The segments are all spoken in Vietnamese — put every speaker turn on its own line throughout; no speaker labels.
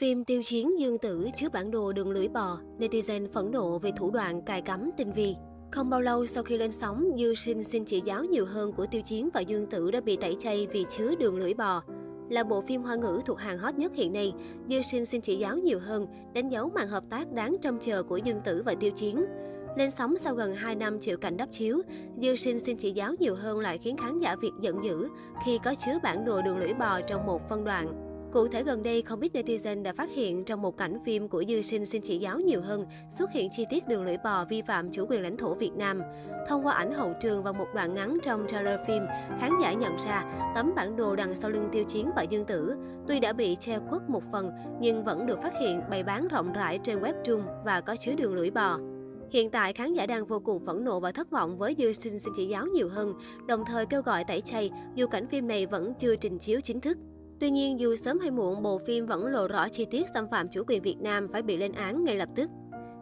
Phim Tiêu Chiến Dương Tử chứa bản đồ đường lưỡi bò, netizen phẫn nộ về thủ đoạn cài cắm tinh vi. Không bao lâu sau khi lên sóng, Dư Sinh xin chỉ giáo nhiều hơn của Tiêu Chiến và Dương Tử đã bị tẩy chay vì chứa đường lưỡi bò. Là bộ phim hoa ngữ thuộc hàng hot nhất hiện nay, Dư Sinh xin chỉ giáo nhiều hơn, đánh dấu màn hợp tác đáng trông chờ của Dương Tử và Tiêu Chiến. Lên sóng sau gần 2 năm chịu cảnh đắp chiếu, Dư Sinh xin chỉ giáo nhiều hơn lại khiến khán giả Việt giận dữ khi có chứa bản đồ đường lưỡi bò trong một phân đoạn. Cụ thể gần đây, không ít netizen đã phát hiện trong một cảnh phim của Dư Sinh xin chỉ giáo nhiều hơn, xuất hiện chi tiết đường lưỡi bò vi phạm chủ quyền lãnh thổ Việt Nam. Thông qua ảnh hậu trường và một đoạn ngắn trong trailer phim, khán giả nhận ra tấm bản đồ đằng sau lưng tiêu chiến và dương tử. Tuy đã bị che khuất một phần, nhưng vẫn được phát hiện bày bán rộng rãi trên web trung và có chứa đường lưỡi bò. Hiện tại, khán giả đang vô cùng phẫn nộ và thất vọng với Dư Sinh xin chỉ giáo nhiều hơn, đồng thời kêu gọi tẩy chay dù cảnh phim này vẫn chưa trình chiếu chính thức. Tuy nhiên, dù sớm hay muộn, bộ phim vẫn lộ rõ chi tiết xâm phạm chủ quyền Việt Nam phải bị lên án ngay lập tức.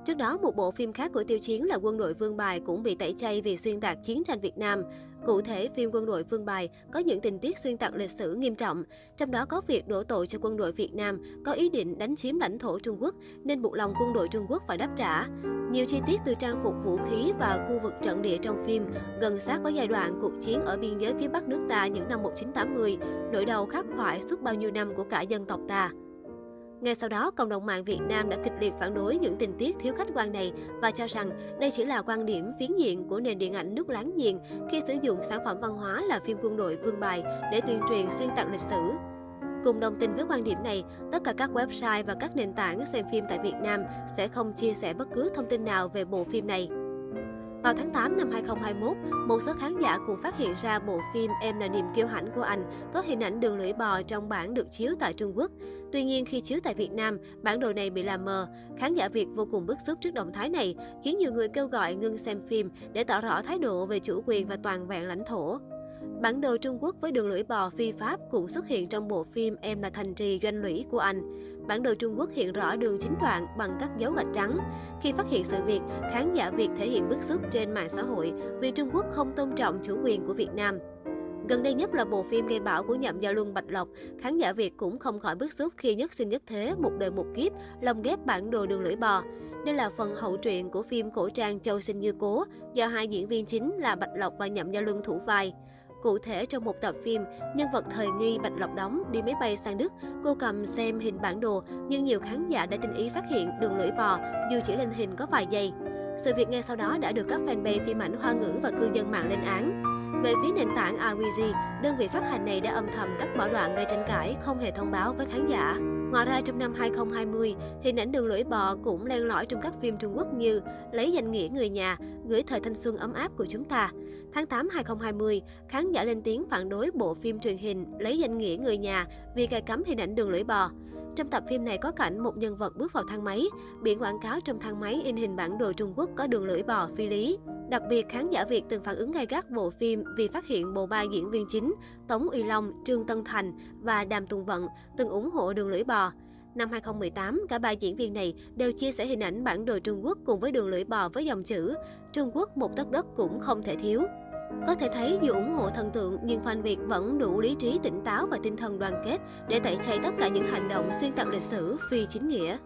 Trước đó, một bộ phim khác của Tiêu Chiến là Quân đội Vương Bài cũng bị tẩy chay vì xuyên tạc chiến tranh Việt Nam. Cụ thể, phim Quân đội Vương Bài có những tình tiết xuyên tạc lịch sử nghiêm trọng, trong đó có việc đổ tội cho quân đội Việt Nam có ý định đánh chiếm lãnh thổ Trung Quốc nên buộc lòng quân đội Trung Quốc phải đáp trả. Nhiều chi tiết từ trang phục vũ khí và khu vực trận địa trong phim gần sát với giai đoạn cuộc chiến ở biên giới phía Bắc nước ta những năm 1980, nỗi đau khắc khoải suốt bao nhiêu năm của cả dân tộc ta. Ngay sau đó, cộng đồng mạng Việt Nam đã kịch liệt phản đối những tình tiết thiếu khách quan này và cho rằng đây chỉ là quan điểm phiến diện của nền điện ảnh nước láng giềng khi sử dụng sản phẩm văn hóa là phim quân đội vương bài để tuyên truyền xuyên tạc lịch sử. Cùng đồng tình với quan điểm này, tất cả các website và các nền tảng xem phim tại Việt Nam sẽ không chia sẻ bất cứ thông tin nào về bộ phim này. Vào tháng 8 năm 2021, một số khán giả cũng phát hiện ra bộ phim Em là niềm kiêu hãnh của anh có hình ảnh đường lưỡi bò trong bản được chiếu tại Trung Quốc. Tuy nhiên, khi chiếu tại Việt Nam, bản đồ này bị làm mờ. Khán giả Việt vô cùng bức xúc trước động thái này, khiến nhiều người kêu gọi ngưng xem phim để tỏ rõ thái độ về chủ quyền và toàn vẹn lãnh thổ. Bản đồ Trung Quốc với đường lưỡi bò phi pháp cũng xuất hiện trong bộ phim Em là thành trì doanh lũy của anh. Bản đồ Trung Quốc hiện rõ đường chính đoạn bằng các dấu gạch trắng. Khi phát hiện sự việc, khán giả Việt thể hiện bức xúc trên mạng xã hội vì Trung Quốc không tôn trọng chủ quyền của Việt Nam. Gần đây nhất là bộ phim gây bão của nhậm gia luân Bạch Lộc. Khán giả Việt cũng không khỏi bức xúc khi nhất sinh nhất thế, một đời một kiếp, lồng ghép bản đồ đường lưỡi bò. Đây là phần hậu truyện của phim cổ trang Châu sinh như cố, do hai diễn viên chính là Bạch Lộc và Nhậm Gia Luân thủ vai. Cụ thể trong một tập phim, nhân vật thời nghi Bạch Lộc đóng đi máy bay sang Đức, cô cầm xem hình bản đồ nhưng nhiều khán giả đã tinh ý phát hiện đường lưỡi bò dù chỉ lên hình có vài giây. Sự việc ngay sau đó đã được các fanpage phim ảnh hoa ngữ và cư dân mạng lên án. Về phía nền tảng Awiji, đơn vị phát hành này đã âm thầm cắt bỏ đoạn gây tranh cãi, không hề thông báo với khán giả. Ngoài ra, trong năm 2020, hình ảnh đường lưỡi bò cũng len lỏi trong các phim Trung Quốc như Lấy danh nghĩa người nhà, Gửi thời thanh xuân ấm áp của chúng ta. Tháng 8 2020, khán giả lên tiếng phản đối bộ phim truyền hình Lấy danh nghĩa người nhà vì cài cắm hình ảnh đường lưỡi bò. Trong tập phim này có cảnh một nhân vật bước vào thang máy, biển quảng cáo trong thang máy in hình bản đồ Trung Quốc có đường lưỡi bò phi lý. Đặc biệt, khán giả Việt từng phản ứng gay gắt bộ phim vì phát hiện bộ ba diễn viên chính Tống Uy Long, Trương Tân Thành và Đàm Tùng Vận từng ủng hộ đường lưỡi bò. Năm 2018, cả ba diễn viên này đều chia sẻ hình ảnh bản đồ Trung Quốc cùng với đường lưỡi bò với dòng chữ Trung Quốc một tấc đất cũng không thể thiếu. Có thể thấy dù ủng hộ thần tượng, nhưng fan Việt vẫn đủ lý trí tỉnh táo và tinh thần đoàn kết để tẩy chay tất cả những hành động xuyên tạc lịch sử phi chính nghĩa.